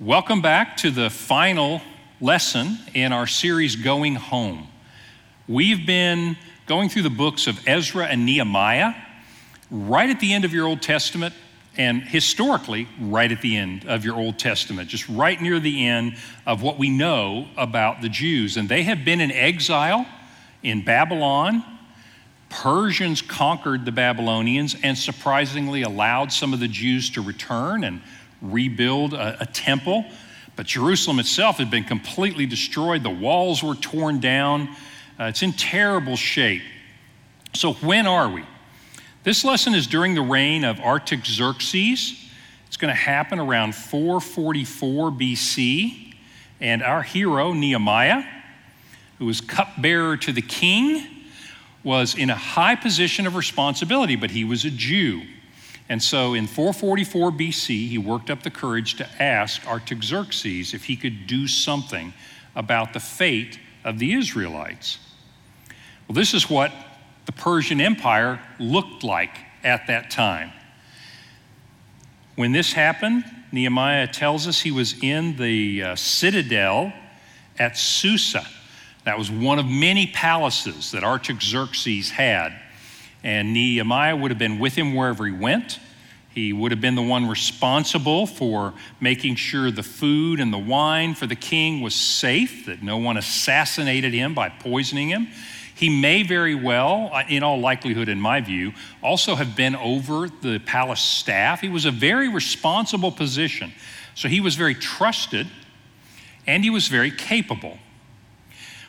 Welcome back to the final lesson in our series, Going Home. We've been going through the books of Ezra and Nehemiah, right at the end of your Old Testament, and historically, right at the end of your Old Testament, just right near the end of what we know about the Jews. And they have been in exile in Babylon. Persians conquered the Babylonians and surprisingly allowed some of the Jews to return and rebuild a, a temple. But Jerusalem itself had been completely destroyed. The walls were torn down. Uh, it's in terrible shape. So, when are we? This lesson is during the reign of Artaxerxes. It's going to happen around 444 BC. And our hero, Nehemiah, who was cupbearer to the king, was in a high position of responsibility, but he was a Jew. And so in 444 BC, he worked up the courage to ask Artaxerxes if he could do something about the fate of the Israelites. Well, this is what the Persian Empire looked like at that time. When this happened, Nehemiah tells us he was in the uh, citadel at Susa. That was one of many palaces that Artaxerxes had. And Nehemiah would have been with him wherever he went. He would have been the one responsible for making sure the food and the wine for the king was safe, that no one assassinated him by poisoning him. He may very well, uh, in all likelihood, in my view, also have been over the palace staff. He was a very responsible position. So he was very trusted and he was very capable.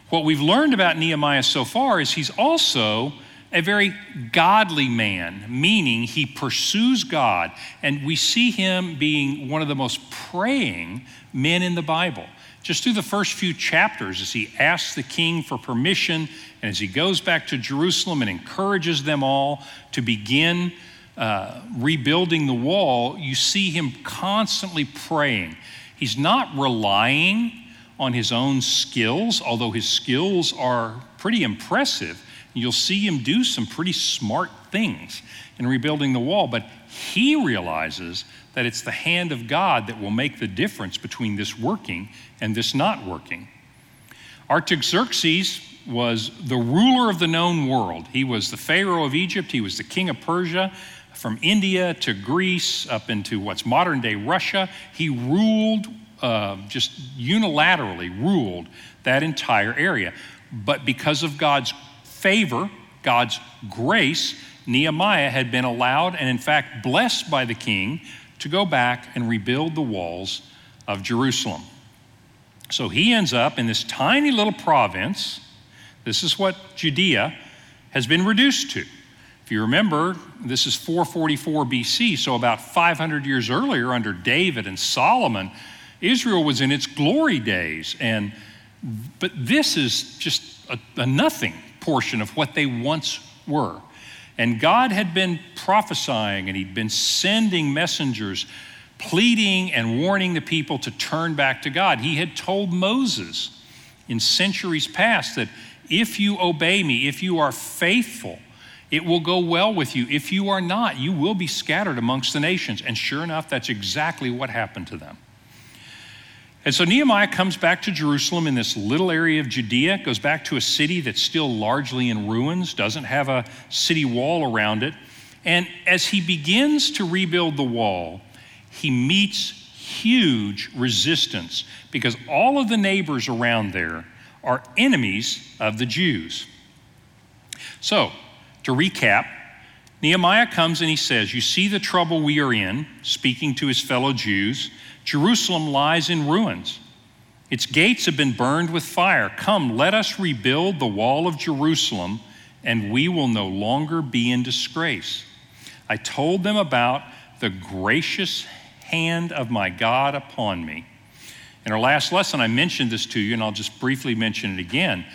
What we've learned about Nehemiah so far is he's also a very godly man, meaning he pursues God. And we see him being one of the most praying men in the Bible. Just through the first few chapters, as he asks the king for permission, and as he goes back to Jerusalem and encourages them all to begin uh, rebuilding the wall, you see him constantly praying. He's not relying on his own skills, although his skills are pretty impressive You'll see him do some pretty smart things in rebuilding the wall, but he realizes that it's the hand of God that will make the difference between this working and this not working. Artaxerxes was the ruler of the known world. He was the Pharaoh of Egypt, he was the king of Persia. From India to Greece, up into what's modern day Russia, he ruled, uh, just unilaterally ruled that entire area. But because of God's favor, God's grace, Nehemiah had been allowed and, in fact, blessed by the king to go back and rebuild the walls of Jerusalem. So he ends up in this tiny little province. This is what Judea has been reduced to. If you remember, this is 444 BC, so about 500 years earlier, under David and Solomon, Israel was in its glory days. And but this is just a, a nothing portion of what they once were. And God had been prophesying and He'd been sending messengers, pleading and warning the people to turn back to God. He had told Moses in centuries past that if you obey me, if you are faithful, it will go well with you. If you are not, you will be scattered amongst the nations. And sure enough, that's exactly what happened to them. And so Nehemiah comes back to Jerusalem in this little area of Judea, goes back to a city that's still largely in ruins, doesn't have a city wall around it. And as he begins to rebuild the wall, he meets huge resistance because all of the neighbors around there are enemies of the Jews. So, to recap, Nehemiah comes and he says, You see the trouble we are in, speaking to his fellow Jews. Jerusalem lies in ruins. Its gates have been burned with fire. Come, let us rebuild the wall of Jerusalem, and we will no longer be in disgrace. I told them about the gracious hand of my God upon me. In our last lesson, I mentioned this to you, and I'll just briefly mention it again.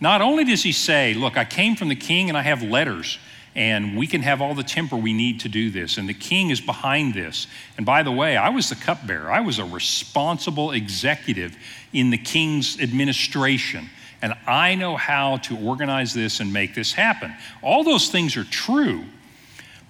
Not only does he say, Look, I came from the king and I have letters and we can have all the temper we need to do this. And the king is behind this. And by the way, I was the cupbearer, I was a responsible executive in the king's administration. And I know how to organize this and make this happen. All those things are true.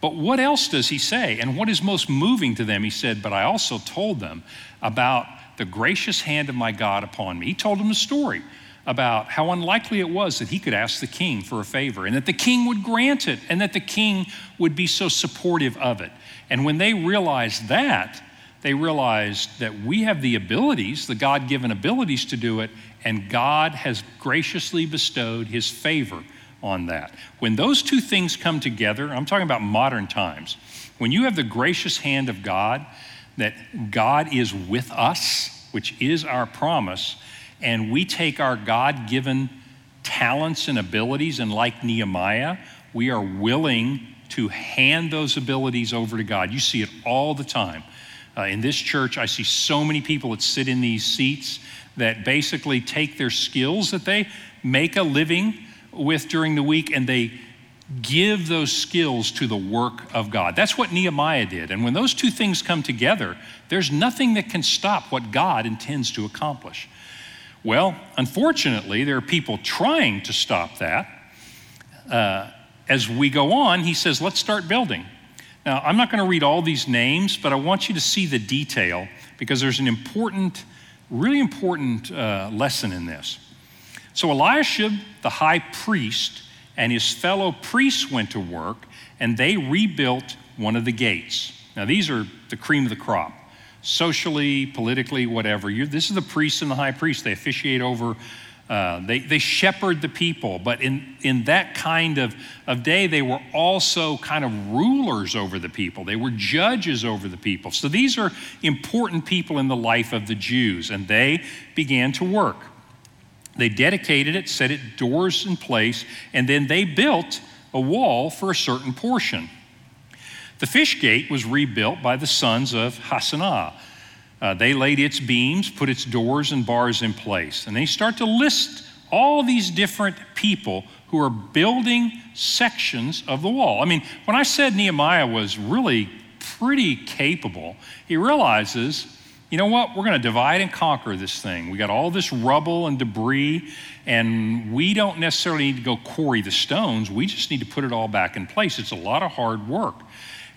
But what else does he say? And what is most moving to them? He said, But I also told them about the gracious hand of my God upon me. He told them the story about how unlikely it was that he could ask the king for a favor and that the king would grant it and that the king would be so supportive of it. And when they realized that, they realized that we have the abilities, the God given abilities to do it, and God has graciously bestowed his favor on that. When those two things come together, I'm talking about modern times, when you have the gracious hand of God, that God is with us, which is our promise, and we take our God given talents and abilities, and like Nehemiah, we are willing to hand those abilities over to God. You see it all the time. Uh, in this church, I see so many people that sit in these seats that basically take their skills that they make a living with during the week and they give those skills to the work of God. That's what Nehemiah did. And when those two things come together, there's nothing that can stop what God intends to accomplish. Well, unfortunately, there are people trying to stop that. Uh, as we go on, he says, let's start building. Now, I'm not going to read all these names, but I want you to see the detail because there's an important, really important uh, lesson in this. So, Eliashib, the high priest, and his fellow priests went to work, and they rebuilt one of the gates. Now, these are the cream of the crop socially, politically, whatever. You're, this is the priests and the high priest. They officiate over, uh, they, they shepherd the people. But in, in that kind of, of day, they were also kind of rulers over the people, they were judges over the people. So these are important people in the life of the Jews, and they began to work. They dedicated it, set it doors in place, and then they built a wall for a certain portion. The fish gate was rebuilt by the sons of Hassenaah. Uh, they laid its beams, put its doors and bars in place. And they start to list all these different people who are building sections of the wall. I mean, when I said Nehemiah was really pretty capable, he realizes, you know what, we're going to divide and conquer this thing. We got all this rubble and debris, and we don't necessarily need to go quarry the stones. We just need to put it all back in place. It's a lot of hard work.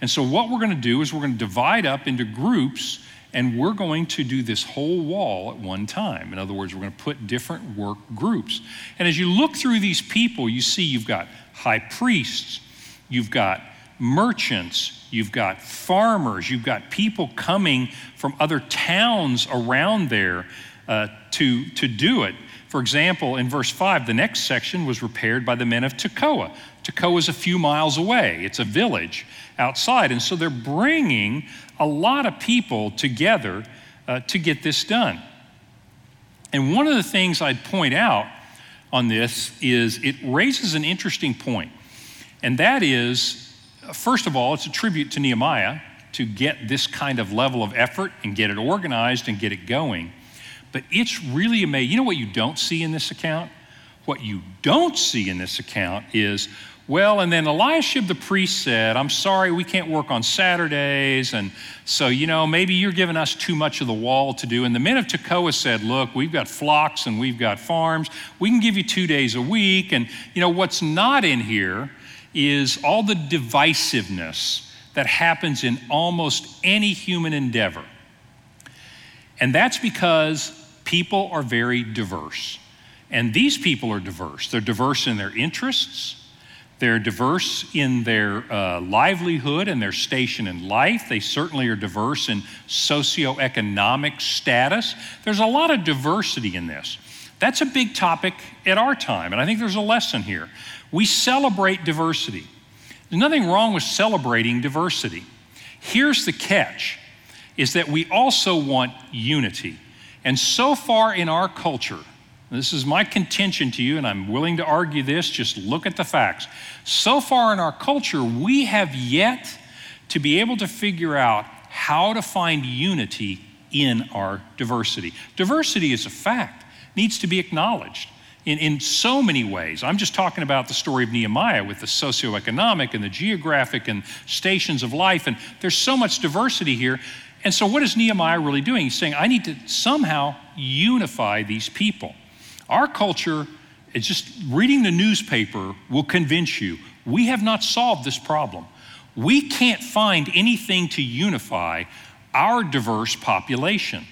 And so, what we're going to do is we're going to divide up into groups and we're going to do this whole wall at one time. In other words, we're going to put different work groups. And as you look through these people, you see you've got high priests, you've got merchants, you've got farmers, you've got people coming from other towns around there uh, to, to do it. For example, in verse 5, the next section was repaired by the men of Tekoa. Tekoa is a few miles away, it's a village outside. And so they're bringing a lot of people together uh, to get this done. And one of the things I'd point out on this is it raises an interesting point. And that is, first of all, it's a tribute to Nehemiah to get this kind of level of effort and get it organized and get it going. But it's really amazing. You know what you don't see in this account? What you don't see in this account is well, and then Eliashib the priest said, I'm sorry, we can't work on Saturdays. And so, you know, maybe you're giving us too much of the wall to do. And the men of Tekoa said, Look, we've got flocks and we've got farms. We can give you two days a week. And, you know, what's not in here is all the divisiveness that happens in almost any human endeavor. And that's because people are very diverse. And these people are diverse. They're diverse in their interests. They're diverse in their uh, livelihood and their station in life. They certainly are diverse in socioeconomic status. There's a lot of diversity in this. That's a big topic at our time, and I think there's a lesson here. We celebrate diversity. There's nothing wrong with celebrating diversity. Here's the catch is that we also want unity. And so far in our culture, this is my contention to you, and I'm willing to argue this. Just look at the facts. So far in our culture, we have yet to be able to figure out how to find unity in our diversity. Diversity is a fact, needs to be acknowledged in, in so many ways. I'm just talking about the story of Nehemiah with the socioeconomic and the geographic and stations of life, and there's so much diversity here. And so, what is Nehemiah really doing? He's saying, I need to somehow unify these people. Our culture, it's just reading the newspaper will convince you we have not solved this problem. We can't find anything to unify our diverse population.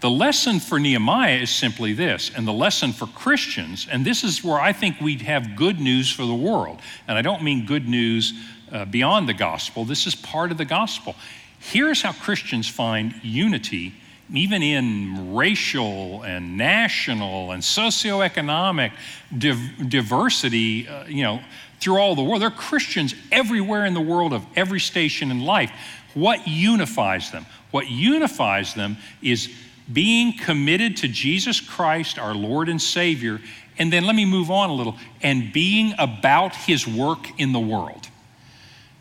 The lesson for Nehemiah is simply this, and the lesson for Christians, and this is where I think we'd have good news for the world. And I don't mean good news uh, beyond the gospel, this is part of the gospel. Here's how Christians find unity, even in racial and national and socioeconomic div- diversity, uh, you know, through all the world. There are Christians everywhere in the world of every station in life. What unifies them? What unifies them is being committed to Jesus Christ, our Lord and Savior, and then let me move on a little, and being about His work in the world.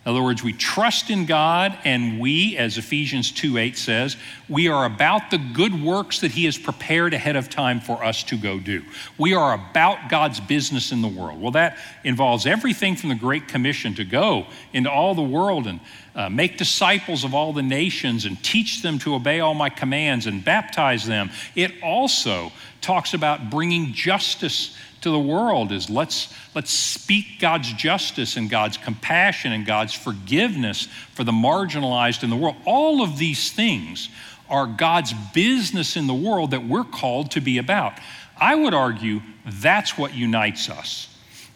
In other words, we trust in God, and we, as Ephesians 2 8 says, we are about the good works that He has prepared ahead of time for us to go do. We are about God's business in the world. Well, that involves everything from the Great Commission to go into all the world and uh, make disciples of all the nations and teach them to obey all my commands and baptize them. It also talks about bringing justice to the world is let's, let's speak God's justice and God's compassion and God's forgiveness for the marginalized in the world. All of these things are God's business in the world that we're called to be about. I would argue that's what unites us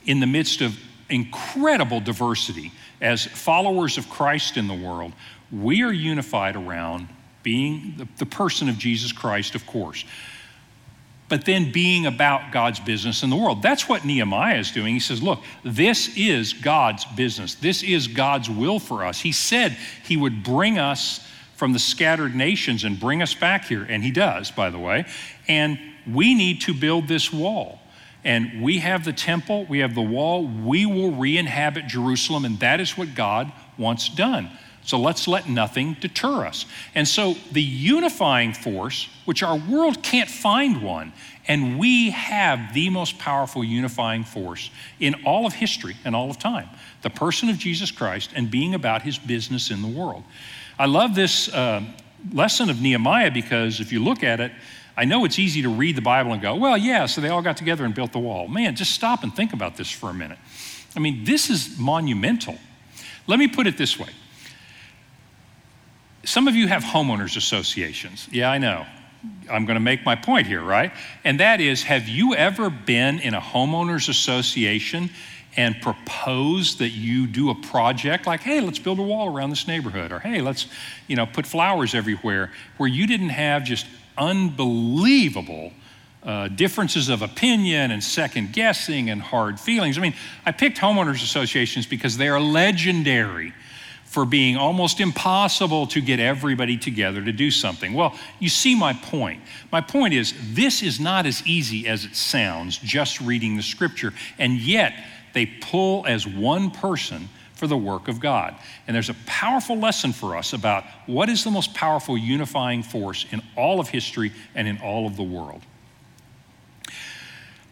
in the midst of incredible diversity as followers of Christ in the world. We are unified around being the, the person of Jesus Christ, of course but then being about God's business in the world. That's what Nehemiah is doing. He says, Look, this is God's business. This is God's will for us. He said he would bring us from the scattered nations and bring us back here, and he does, by the way. And we need to build this wall. And we have the temple, we have the wall, we will re inhabit Jerusalem, and that is what God wants done. So let's let nothing deter us. And so the unifying force, which our world can't find one, and we have the most powerful unifying force in all of history and all of time the person of Jesus Christ and being about his business in the world. I love this uh, lesson of Nehemiah because if you look at it, I know it's easy to read the Bible and go, well, yeah, so they all got together and built the wall. Man, just stop and think about this for a minute. I mean, this is monumental. Let me put it this way some of you have homeowners associations. Yeah, I know. I'm going to make my point here, right? And that is have you ever been in a homeowners association and proposed that you do a project like, hey, let's build a wall around this neighborhood, or hey, let's, you know, put flowers everywhere, where you didn't have just unbelievable uh, differences of opinion and second guessing and hard feelings. I mean, I picked homeowners associations because they are legendary for being almost impossible to get everybody together to do something. Well, you see my point. My point is, this is not as easy as it sounds just reading the scripture, and yet they pull as one person for the work of God. And there's a powerful lesson for us about what is the most powerful unifying force in all of history and in all of the world.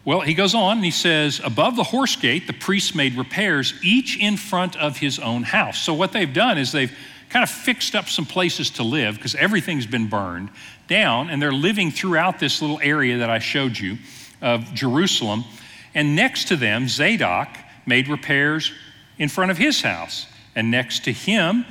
Well, he goes on and he says, Above the horse gate, the priests made repairs, each in front of his own house. So, what they've done is they've kind of fixed up some places to live because everything's been burned down, and they're living throughout this little area that I showed you of Jerusalem. And next to them, Zadok made repairs in front of his house. And next to him,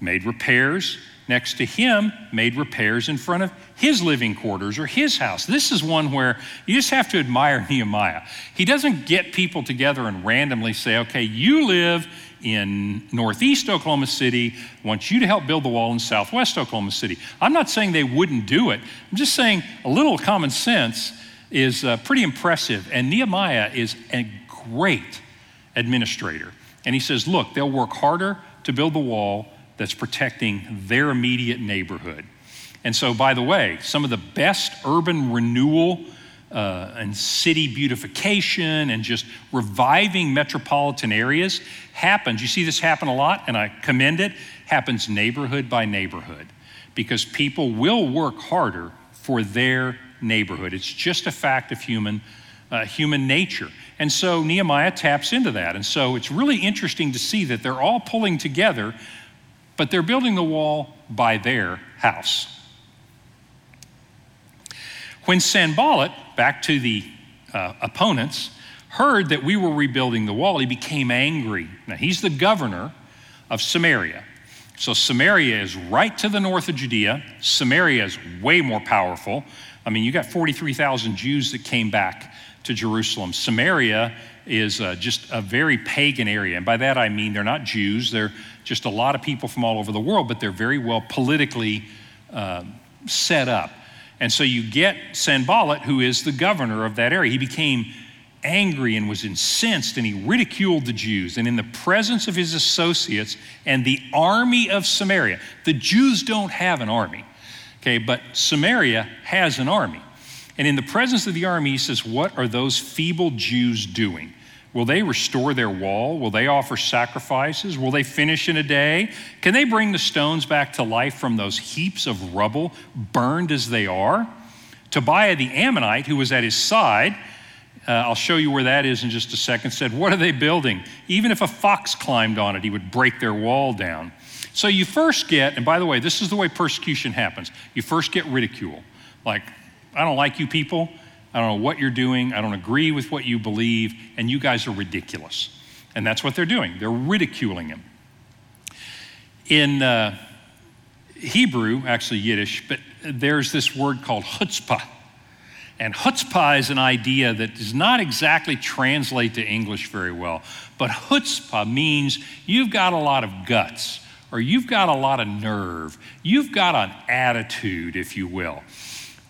made repairs next to him made repairs in front of his living quarters or his house. This is one where you just have to admire Nehemiah. He doesn't get people together and randomly say, okay, you live in northeast Oklahoma City, I want you to help build the wall in southwest Oklahoma City. I'm not saying they wouldn't do it, I'm just saying a little common sense is uh, pretty impressive. And Nehemiah is a great administrator. And he says, look, they'll work harder to build the wall that's protecting their immediate neighborhood. And so, by the way, some of the best urban renewal uh, and city beautification and just reviving metropolitan areas happens. You see this happen a lot, and I commend it, happens neighborhood by neighborhood because people will work harder for their neighborhood. It's just a fact of human, uh, human nature. And so Nehemiah taps into that. And so it's really interesting to see that they're all pulling together but they're building the wall by their house. When Sanballat, back to the uh, opponents, heard that we were rebuilding the wall, he became angry. Now, he's the governor of Samaria. So, Samaria is right to the north of Judea. Samaria is way more powerful. I mean, you got 43,000 Jews that came back to Jerusalem. Samaria is uh, just a very pagan area. And by that I mean they're not Jews, they're just a lot of people from all over the world, but they're very well politically uh, set up. And so you get Sanballat, who is the governor of that area. He became angry and was incensed and he ridiculed the Jews. And in the presence of his associates and the army of Samaria, the Jews don't have an army, okay, but Samaria has an army. And in the presence of the army, he says, What are those feeble Jews doing? Will they restore their wall? Will they offer sacrifices? Will they finish in a day? Can they bring the stones back to life from those heaps of rubble, burned as they are? Tobiah the Ammonite, who was at his side, uh, I'll show you where that is in just a second, said, What are they building? Even if a fox climbed on it, he would break their wall down. So you first get, and by the way, this is the way persecution happens. You first get ridicule. Like, I don't like you people. I don't know what you're doing. I don't agree with what you believe, and you guys are ridiculous. And that's what they're doing. They're ridiculing him. In uh, Hebrew, actually Yiddish, but there's this word called chutzpah. And chutzpah is an idea that does not exactly translate to English very well. But chutzpah means you've got a lot of guts, or you've got a lot of nerve, you've got an attitude, if you will.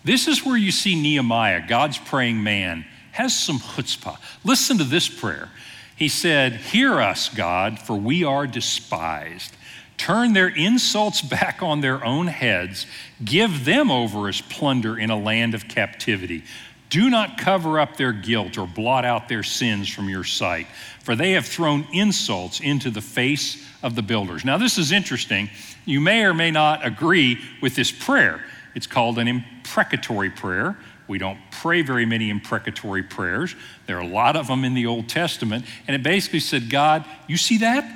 This is where you see Nehemiah, God's praying man, has some chutzpah. Listen to this prayer. He said, Hear us, God, for we are despised. Turn their insults back on their own heads. Give them over as plunder in a land of captivity. Do not cover up their guilt or blot out their sins from your sight, for they have thrown insults into the face of the builders. Now, this is interesting. You may or may not agree with this prayer. It's called an imprecatory prayer. We don't pray very many imprecatory prayers. There are a lot of them in the Old Testament. And it basically said, God, you see that?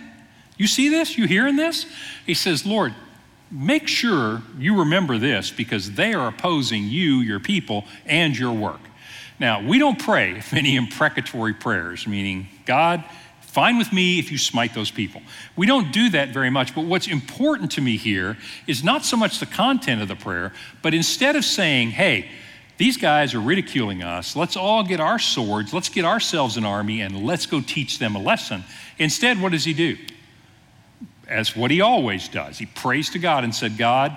You see this? You hearing this? He says, Lord, make sure you remember this because they are opposing you, your people, and your work. Now, we don't pray many imprecatory prayers, meaning, God, Fine with me if you smite those people. We don't do that very much, but what's important to me here is not so much the content of the prayer, but instead of saying, hey, these guys are ridiculing us, let's all get our swords, let's get ourselves an army, and let's go teach them a lesson. Instead, what does he do? As what he always does. He prays to God and said, God,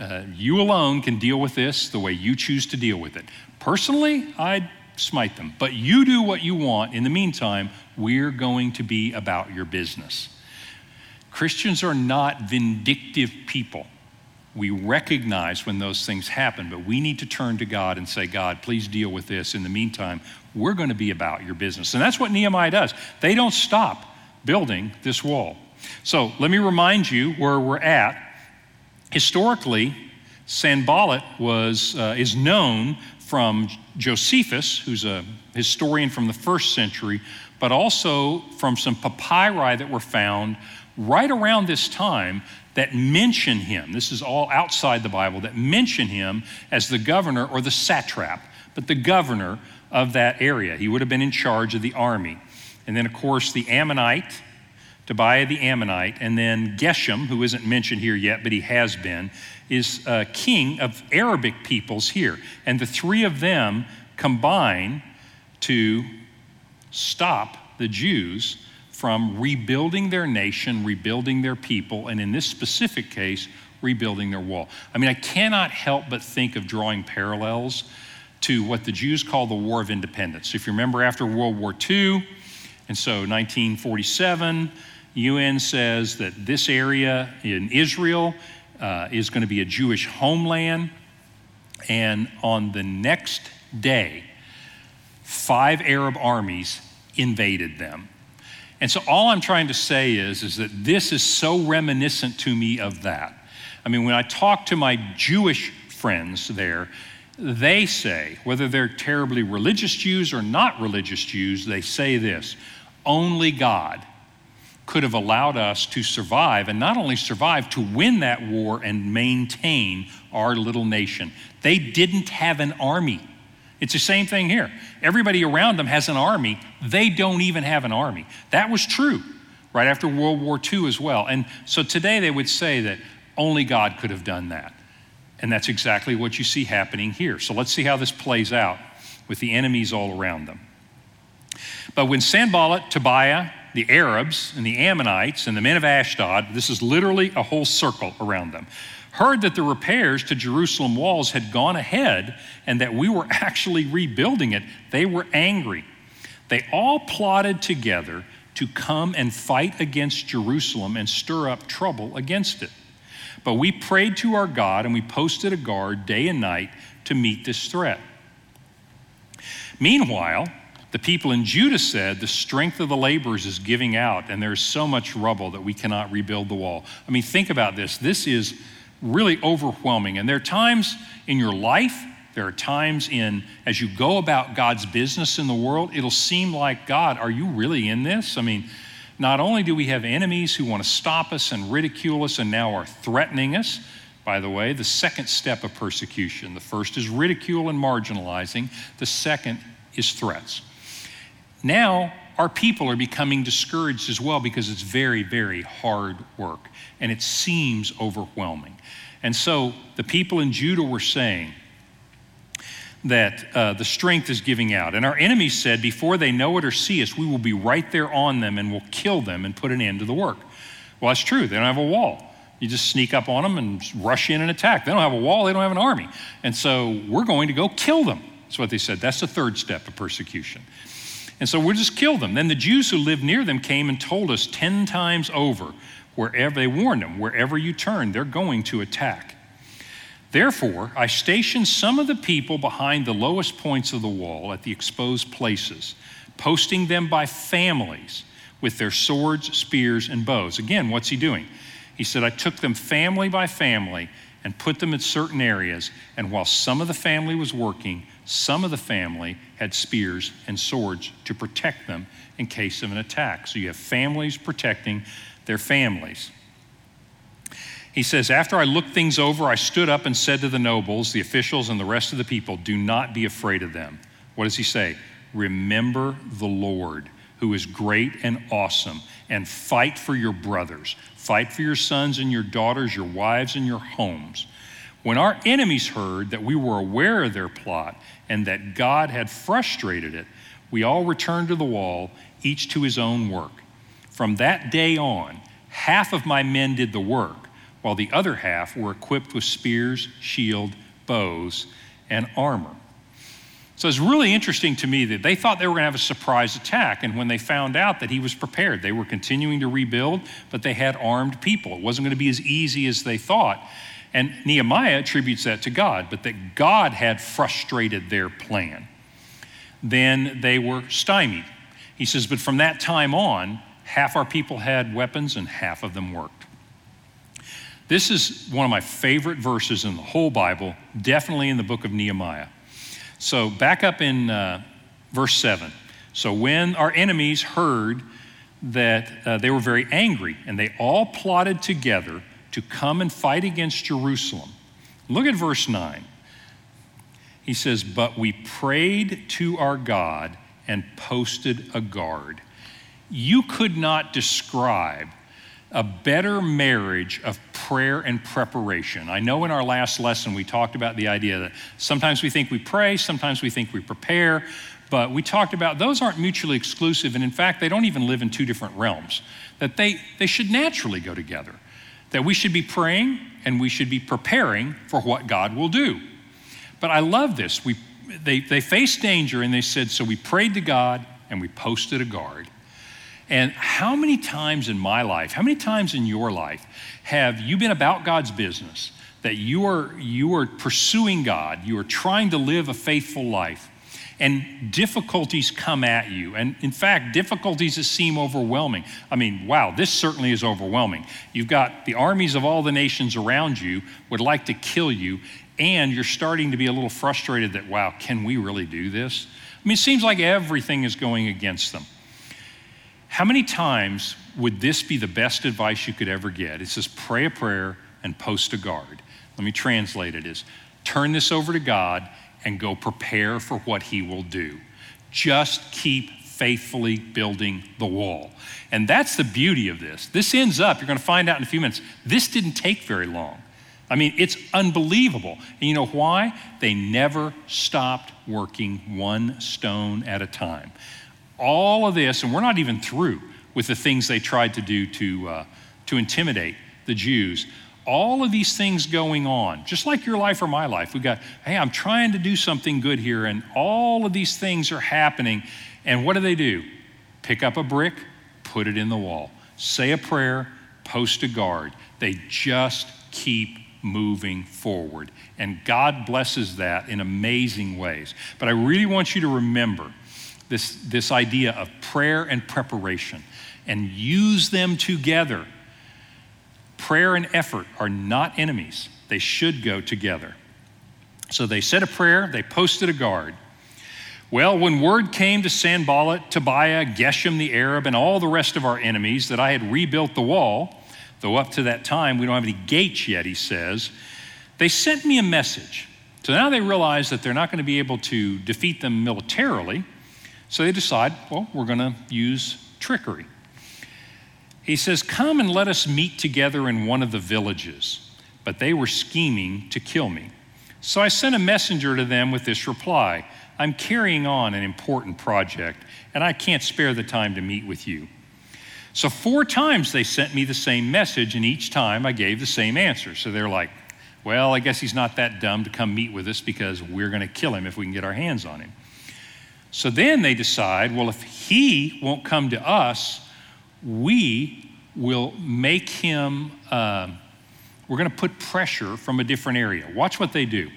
uh, you alone can deal with this the way you choose to deal with it. Personally, I'd smite them. But you do what you want. In the meantime, we're going to be about your business. Christians are not vindictive people. We recognize when those things happen, but we need to turn to God and say, God, please deal with this. In the meantime, we're going to be about your business. And that's what Nehemiah does. They don't stop building this wall. So let me remind you where we're at. Historically, Sanballat was, uh, is known from Josephus, who's a historian from the first century, but also from some papyri that were found right around this time that mention him. This is all outside the Bible, that mention him as the governor or the satrap, but the governor of that area. He would have been in charge of the army. And then, of course, the Ammonite, Tobiah the Ammonite, and then Geshem, who isn't mentioned here yet, but he has been, is king of Arabic peoples here. And the three of them combine to stop the Jews from rebuilding their nation, rebuilding their people, and in this specific case, rebuilding their wall. I mean, I cannot help but think of drawing parallels to what the Jews call the War of Independence. If you remember after World War II, and so 1947, UN says that this area in Israel uh, is going to be a Jewish homeland. And on the next day, five Arab armies invaded them. And so all I'm trying to say is, is that this is so reminiscent to me of that. I mean, when I talk to my Jewish friends there, they say, whether they're terribly religious Jews or not religious Jews, they say this only God could have allowed us to survive, and not only survive, to win that war and maintain our little nation. They didn't have an army. It's the same thing here. Everybody around them has an army. They don't even have an army. That was true right after World War II as well. And so today they would say that only God could have done that. And that's exactly what you see happening here. So let's see how this plays out with the enemies all around them. But when Sanballat, Tobiah, the Arabs, and the Ammonites, and the men of Ashdod, this is literally a whole circle around them, heard that the repairs to Jerusalem walls had gone ahead and that we were actually rebuilding it, they were angry. They all plotted together to come and fight against Jerusalem and stir up trouble against it. But we prayed to our God and we posted a guard day and night to meet this threat. Meanwhile, the people in Judah said, The strength of the laborers is giving out, and there's so much rubble that we cannot rebuild the wall. I mean, think about this. This is really overwhelming. And there are times in your life there are times in, as you go about God's business in the world, it'll seem like, God, are you really in this? I mean, not only do we have enemies who want to stop us and ridicule us and now are threatening us, by the way, the second step of persecution. The first is ridicule and marginalizing, the second is threats. Now, our people are becoming discouraged as well because it's very, very hard work and it seems overwhelming. And so the people in Judah were saying, that uh, the strength is giving out. And our enemies said, Before they know it or see us, we will be right there on them and will kill them and put an end to the work. Well, that's true. They don't have a wall. You just sneak up on them and rush in and attack. They don't have a wall, they don't have an army. And so we're going to go kill them. That's what they said. That's the third step of persecution. And so we'll just kill them. Then the Jews who lived near them came and told us 10 times over, wherever they warned them, wherever you turn, they're going to attack. Therefore, I stationed some of the people behind the lowest points of the wall at the exposed places, posting them by families with their swords, spears, and bows. Again, what's he doing? He said, I took them family by family and put them in certain areas, and while some of the family was working, some of the family had spears and swords to protect them in case of an attack. So you have families protecting their families. He says, After I looked things over, I stood up and said to the nobles, the officials, and the rest of the people, Do not be afraid of them. What does he say? Remember the Lord, who is great and awesome, and fight for your brothers. Fight for your sons and your daughters, your wives and your homes. When our enemies heard that we were aware of their plot and that God had frustrated it, we all returned to the wall, each to his own work. From that day on, half of my men did the work while the other half were equipped with spears, shield, bows, and armor. So it's really interesting to me that they thought they were going to have a surprise attack. And when they found out that he was prepared, they were continuing to rebuild, but they had armed people. It wasn't going to be as easy as they thought. And Nehemiah attributes that to God, but that God had frustrated their plan. Then they were stymied. He says, but from that time on, half our people had weapons and half of them worked. This is one of my favorite verses in the whole Bible, definitely in the book of Nehemiah. So, back up in uh, verse 7. So, when our enemies heard that uh, they were very angry, and they all plotted together to come and fight against Jerusalem. Look at verse 9. He says, But we prayed to our God and posted a guard. You could not describe a better marriage of prayer and preparation. I know in our last lesson we talked about the idea that sometimes we think we pray, sometimes we think we prepare, but we talked about those aren't mutually exclusive, and in fact, they don't even live in two different realms, that they, they should naturally go together. That we should be praying and we should be preparing for what God will do. But I love this. We, they, they faced danger and they said, So we prayed to God and we posted a guard. And how many times in my life, how many times in your life have you been about God's business, that you are, you are pursuing God, you are trying to live a faithful life, and difficulties come at you? And in fact, difficulties that seem overwhelming. I mean, wow, this certainly is overwhelming. You've got the armies of all the nations around you would like to kill you, and you're starting to be a little frustrated that, wow, can we really do this? I mean, it seems like everything is going against them. How many times would this be the best advice you could ever get? It says, pray a prayer and post a guard. Let me translate it as turn this over to God and go prepare for what he will do. Just keep faithfully building the wall. And that's the beauty of this. This ends up, you're going to find out in a few minutes, this didn't take very long. I mean, it's unbelievable. And you know why? They never stopped working one stone at a time. All of this, and we're not even through with the things they tried to do to, uh, to intimidate the Jews. All of these things going on, just like your life or my life. We got, hey, I'm trying to do something good here, and all of these things are happening. And what do they do? Pick up a brick, put it in the wall, say a prayer, post a guard. They just keep moving forward. And God blesses that in amazing ways. But I really want you to remember this, this idea of prayer and preparation and use them together. Prayer and effort are not enemies, they should go together. So they said a prayer, they posted a guard. Well, when word came to Sanballat, Tobiah, Geshem the Arab, and all the rest of our enemies that I had rebuilt the wall, though up to that time we don't have any gates yet, he says, they sent me a message. So now they realize that they're not going to be able to defeat them militarily. So they decide, well, we're going to use trickery. He says, Come and let us meet together in one of the villages. But they were scheming to kill me. So I sent a messenger to them with this reply I'm carrying on an important project, and I can't spare the time to meet with you. So, four times they sent me the same message, and each time I gave the same answer. So they're like, well, I guess he's not that dumb to come meet with us because we're going to kill him if we can get our hands on him. So then they decide, well, if he won't come to us, we will make him, uh, we're going to put pressure from a different area. Watch what they do.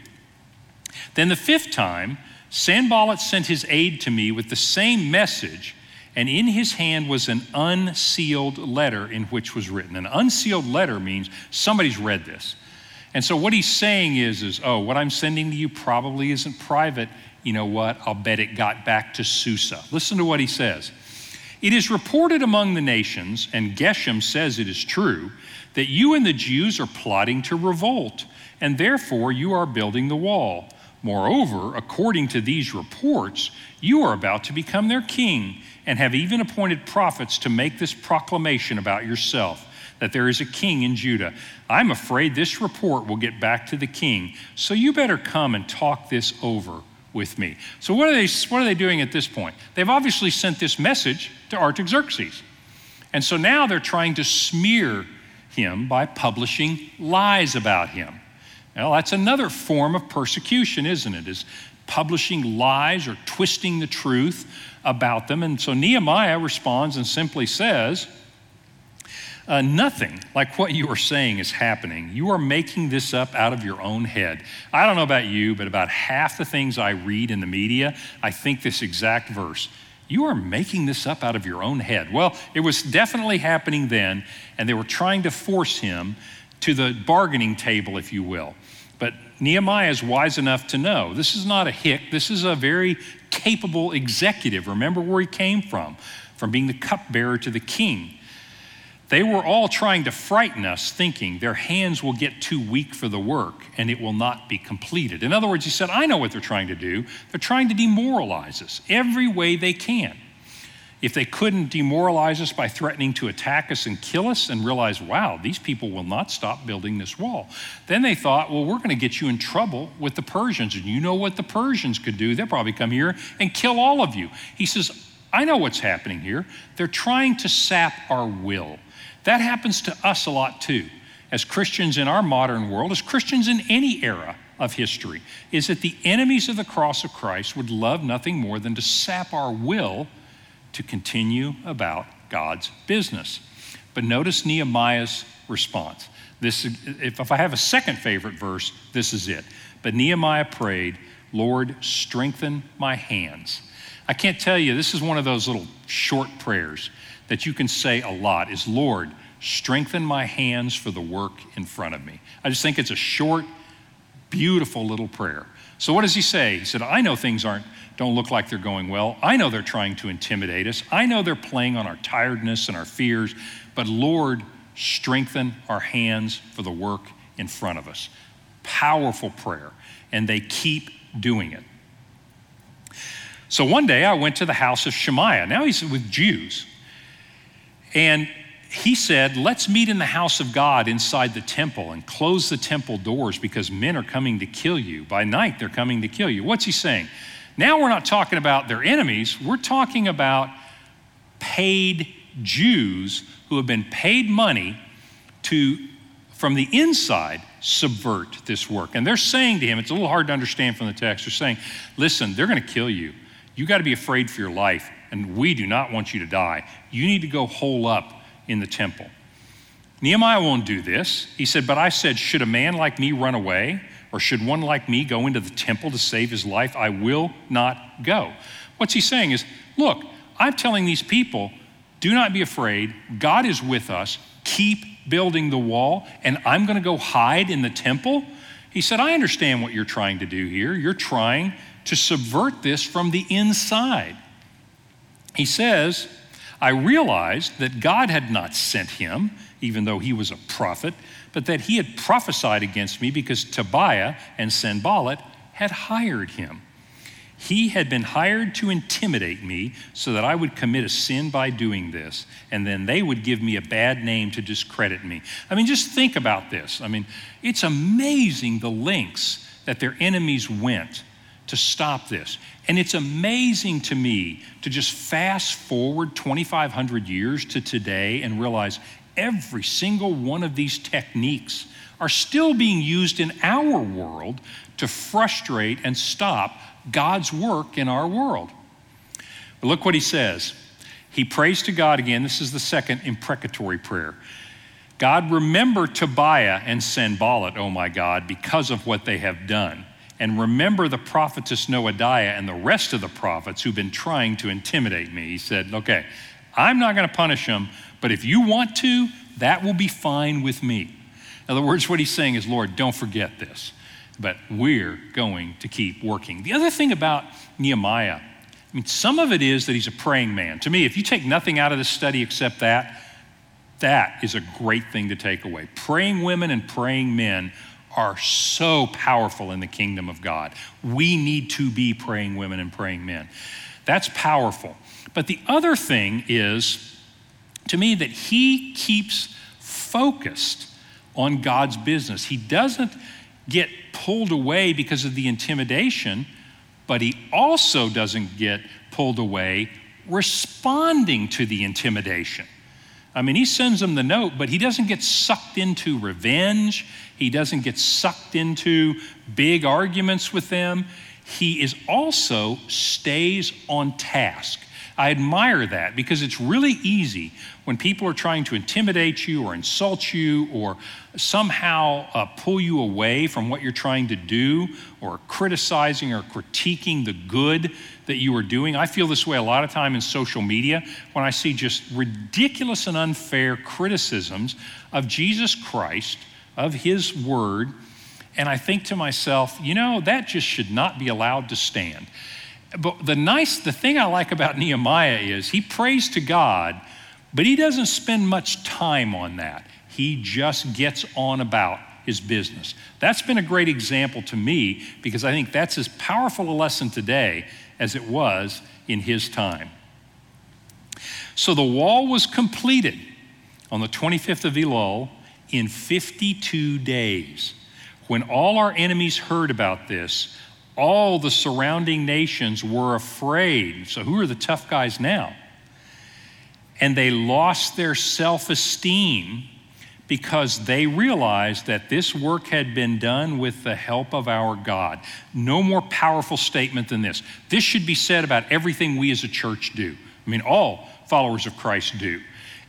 Then the fifth time, Sanballat sent his aide to me with the same message and in his hand was an unsealed letter in which was written. An unsealed letter means somebody's read this. And so what he's saying is, is, oh, what I'm sending to you probably isn't private. You know what? I'll bet it got back to Susa. Listen to what he says. It is reported among the nations, and Geshem says it is true, that you and the Jews are plotting to revolt, and therefore you are building the wall. Moreover, according to these reports, you are about to become their king and have even appointed prophets to make this proclamation about yourself that there is a king in Judah. I'm afraid this report will get back to the king, so you better come and talk this over with me. So, what are they, what are they doing at this point? They've obviously sent this message to Artaxerxes. And so now they're trying to smear him by publishing lies about him. Well, that's another form of persecution, isn't it? Is publishing lies or twisting the truth about them. And so Nehemiah responds and simply says, uh, Nothing like what you are saying is happening. You are making this up out of your own head. I don't know about you, but about half the things I read in the media, I think this exact verse. You are making this up out of your own head. Well, it was definitely happening then, and they were trying to force him to the bargaining table, if you will. But Nehemiah is wise enough to know this is not a hick, this is a very capable executive. Remember where he came from, from being the cupbearer to the king. They were all trying to frighten us, thinking their hands will get too weak for the work and it will not be completed. In other words, he said, I know what they're trying to do. They're trying to demoralize us every way they can. If they couldn't demoralize us by threatening to attack us and kill us and realize, wow, these people will not stop building this wall, then they thought, well, we're going to get you in trouble with the Persians. And you know what the Persians could do? They'll probably come here and kill all of you. He says, I know what's happening here. They're trying to sap our will. That happens to us a lot too. As Christians in our modern world, as Christians in any era of history, is that the enemies of the cross of Christ would love nothing more than to sap our will to continue about God's business. But notice Nehemiah's response. This, if, if I have a second favorite verse, this is it. But Nehemiah prayed, Lord, strengthen my hands. I can't tell you, this is one of those little short prayers that you can say a lot is, Lord, strengthen my hands for the work in front of me. I just think it's a short, beautiful little prayer. So what does he say? He said, I know things aren't don't look like they're going well. I know they're trying to intimidate us. I know they're playing on our tiredness and our fears, but Lord, strengthen our hands for the work in front of us. Powerful prayer. And they keep doing it. So one day I went to the house of Shemaiah. Now he's with Jews. And he said, Let's meet in the house of God inside the temple and close the temple doors because men are coming to kill you. By night, they're coming to kill you. What's he saying? Now we're not talking about their enemies, we're talking about paid Jews who have been paid money to, from the inside, subvert this work. And they're saying to him, it's a little hard to understand from the text, they're saying, Listen, they're going to kill you. You got to be afraid for your life, and we do not want you to die. You need to go hole up in the temple. Nehemiah won't do this. He said, But I said, Should a man like me run away? Or should one like me go into the temple to save his life? I will not go. What's he saying is, Look, I'm telling these people, do not be afraid. God is with us. Keep building the wall, and I'm going to go hide in the temple. He said, I understand what you're trying to do here. You're trying to subvert this from the inside. He says, I realized that God had not sent him, even though he was a prophet, but that he had prophesied against me because Tobiah and Sanballat had hired him. He had been hired to intimidate me so that I would commit a sin by doing this, and then they would give me a bad name to discredit me. I mean, just think about this. I mean, it's amazing the lengths that their enemies went to stop this. And it's amazing to me to just fast forward 2,500 years to today and realize every single one of these techniques are still being used in our world to frustrate and stop God's work in our world. But look what he says. He prays to God again. This is the second imprecatory prayer. God, remember Tobiah and Sanballat, oh my God, because of what they have done and remember the prophetess Noadiah and the rest of the prophets who've been trying to intimidate me. He said, Okay, I'm not going to punish them, but if you want to, that will be fine with me. In other words, what he's saying is, Lord, don't forget this, but we're going to keep working. The other thing about Nehemiah, I mean, some of it is that he's a praying man. To me, if you take nothing out of this study except that, that is a great thing to take away. Praying women and praying men are so powerful in the kingdom of God. We need to be praying women and praying men. That's powerful. But the other thing is, to me, that he keeps focused on God's business. He doesn't get pulled away because of the intimidation, but he also doesn't get pulled away responding to the intimidation. I mean, he sends them the note, but he doesn't get sucked into revenge. He doesn't get sucked into big arguments with them. He is also stays on task. I admire that because it's really easy when people are trying to intimidate you or insult you or somehow uh, pull you away from what you're trying to do or criticizing or critiquing the good that you are doing. I feel this way a lot of time in social media when I see just ridiculous and unfair criticisms of Jesus Christ, of his word, and I think to myself, you know, that just should not be allowed to stand. But the nice, the thing I like about Nehemiah is he prays to God, but he doesn't spend much time on that. He just gets on about his business. That's been a great example to me because I think that's as powerful a lesson today as it was in his time. So the wall was completed on the 25th of Elul in 52 days. When all our enemies heard about this, all the surrounding nations were afraid. So, who are the tough guys now? And they lost their self esteem because they realized that this work had been done with the help of our God. No more powerful statement than this. This should be said about everything we as a church do. I mean, all followers of Christ do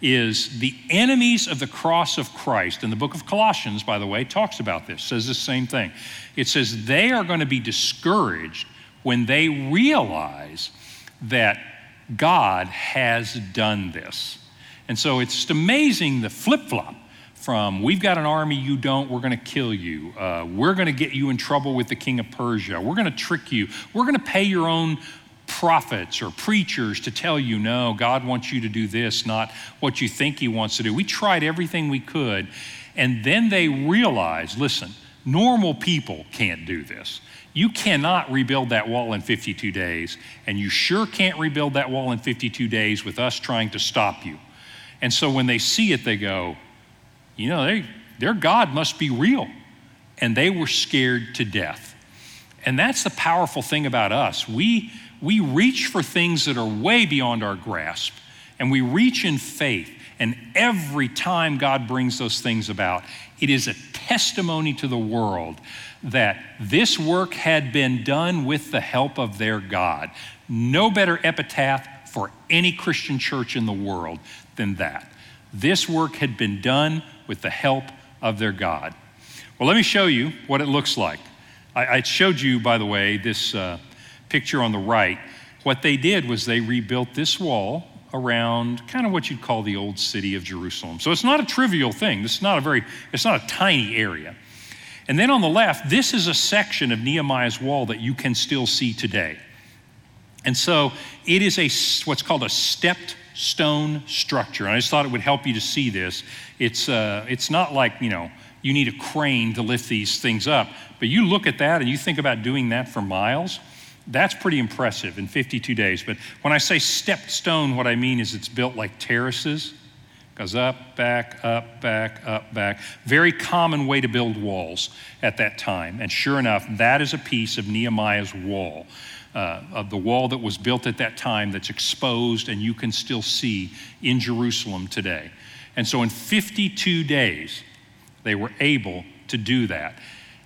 is the enemies of the cross of Christ. And the book of Colossians, by the way, talks about this, says the same thing. It says they are going to be discouraged when they realize that God has done this. And so it's just amazing the flip flop from we've got an army, you don't, we're going to kill you. Uh, we're going to get you in trouble with the king of Persia. We're going to trick you. We're going to pay your own prophets or preachers to tell you, no, God wants you to do this, not what you think He wants to do. We tried everything we could. And then they realized listen, Normal people can't do this. You cannot rebuild that wall in 52 days, and you sure can't rebuild that wall in 52 days with us trying to stop you. And so when they see it, they go, you know, they, their God must be real. And they were scared to death. And that's the powerful thing about us. We, we reach for things that are way beyond our grasp, and we reach in faith. And every time God brings those things about, it is a testimony to the world that this work had been done with the help of their God. No better epitaph for any Christian church in the world than that. This work had been done with the help of their God. Well, let me show you what it looks like. I, I showed you, by the way, this uh, picture on the right. What they did was they rebuilt this wall around kind of what you'd call the old city of Jerusalem. So it's not a trivial thing. This is not a very, it's not a tiny area. And then on the left, this is a section of Nehemiah's wall that you can still see today. And so it is a what's called a stepped stone structure. And I just thought it would help you to see this. It's, uh, it's not like, you know, you need a crane to lift these things up, but you look at that and you think about doing that for miles. That's pretty impressive in 52 days. But when I say stepped stone, what I mean is it's built like terraces. Goes up, back, up, back, up, back. Very common way to build walls at that time. And sure enough, that is a piece of Nehemiah's wall, uh, of the wall that was built at that time that's exposed and you can still see in Jerusalem today. And so in 52 days, they were able to do that.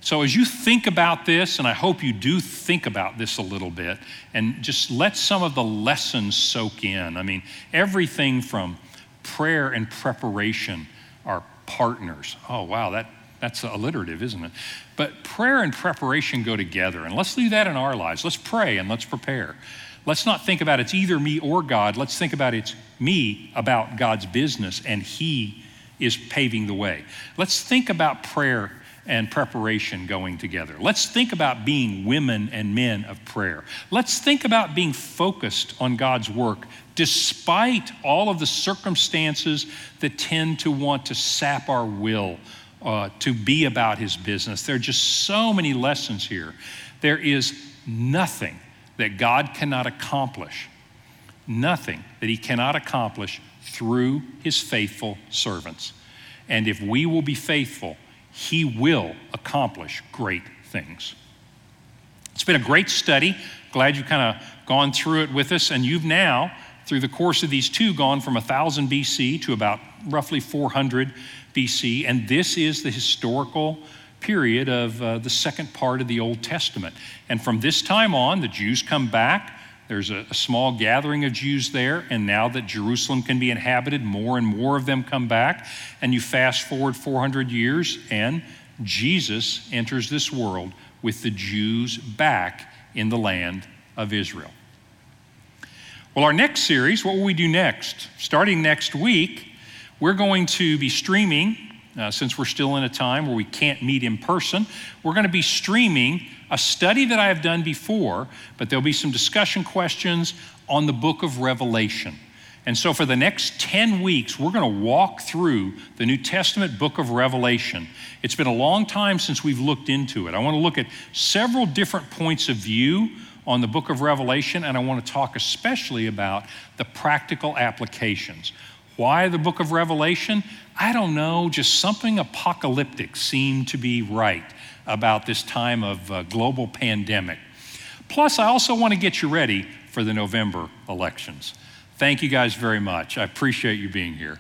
So, as you think about this, and I hope you do think about this a little bit, and just let some of the lessons soak in. I mean, everything from prayer and preparation are partners. Oh, wow, that, that's alliterative, isn't it? But prayer and preparation go together, and let's do that in our lives. Let's pray and let's prepare. Let's not think about it's either me or God. Let's think about it's me about God's business, and He is paving the way. Let's think about prayer and preparation going together. Let's think about being women and men of prayer. Let's think about being focused on God's work despite all of the circumstances that tend to want to sap our will uh, to be about His business. There are just so many lessons here. There is nothing that God cannot accomplish, nothing that He cannot accomplish through His faithful servants. And if we will be faithful, he will accomplish great things. It's been a great study. Glad you've kind of gone through it with us, and you've now, through the course of these two, gone from 1000 BC to about roughly 400 BC, and this is the historical period of uh, the second part of the Old Testament. And from this time on, the Jews come back there's a, a, small gathering of Jews there, and now that Jerusalem can be inhabited, more and more of them come back. And you fast forward 400 years, and Jesus enters this world with the Jews back in the land of Israel. Well, our next series, what will we do next? Starting next week, we're going to be streaming, uh, since we're still in a time where we can't meet in person, we're going to be streaming a study that I have done before, but there'll be some discussion questions on the book of Revelation. And so, for the next 10 weeks, we're going to walk through the New Testament book of Revelation. It's been a long time since we've looked into it. I want to look at several different points of view on the book of Revelation, and I want to talk especially about the practical applications. Why the book of Revelation? I don't know, just something apocalyptic seemed to be right about this time of uh, global pandemic. Plus, I also want to get you ready for the November elections. Thank you guys very much. I appreciate you being here.